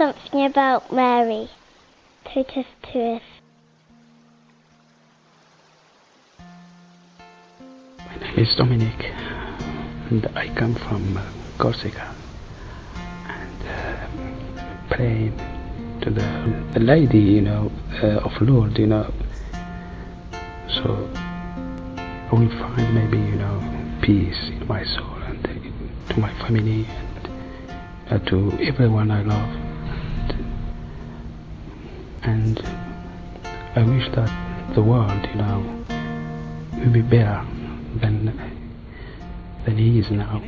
something about Mary. Totus tuus. My name is Dominique, and I come from Corsica. And uh, praying to the, the lady, you know, uh, of Lourdes, you know. So I will find maybe, you know, peace in my soul and to my family and uh, to everyone I love. And, I wish that the world, you know, will be better than than he is now.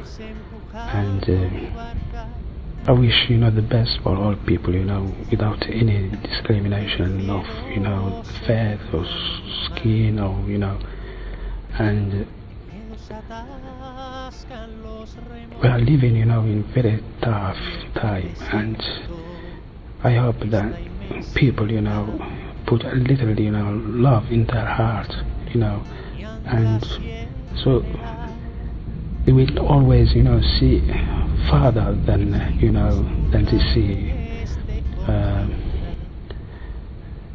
And uh, I wish you know the best for all people, you know, without any discrimination of you know faith or skin or you know, and we are living, you know, in very tough time, and I hope that people, you know, put a little, you know, love in their heart, you know, and so they will always, you know, see farther than, you know, than they see uh,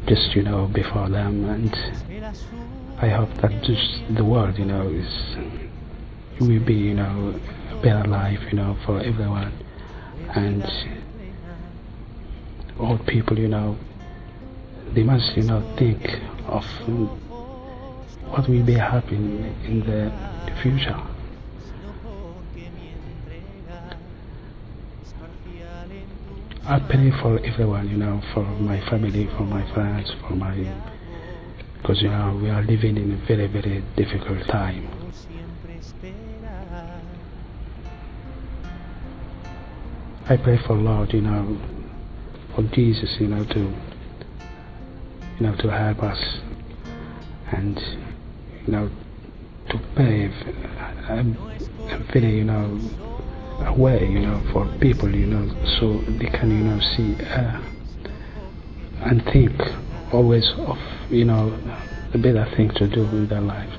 just, you know, before them. And I hope that just the world, you know, is will be, you know, a better life, you know, for everyone. And all people, you know, they must, you know, think of what will be happening in the future. I pray for everyone, you know, for my family, for my friends, for my, because you know we are living in a very, very difficult time. I pray for Lord, you know, for Jesus, you know, to, you know, to help us, and you know, to pave a, a very, you know, a way, you know, for people, you know, so they can, you know, see uh, and think always of, you know, the better thing to do in their life.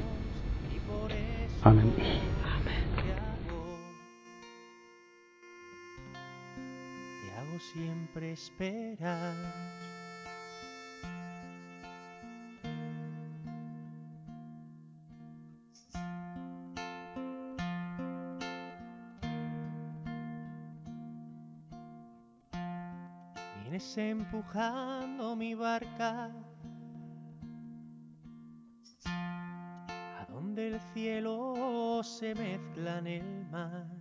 Amen. Hago siempre esperar. Vienes empujando mi barca a donde el cielo se mezcla en el mar.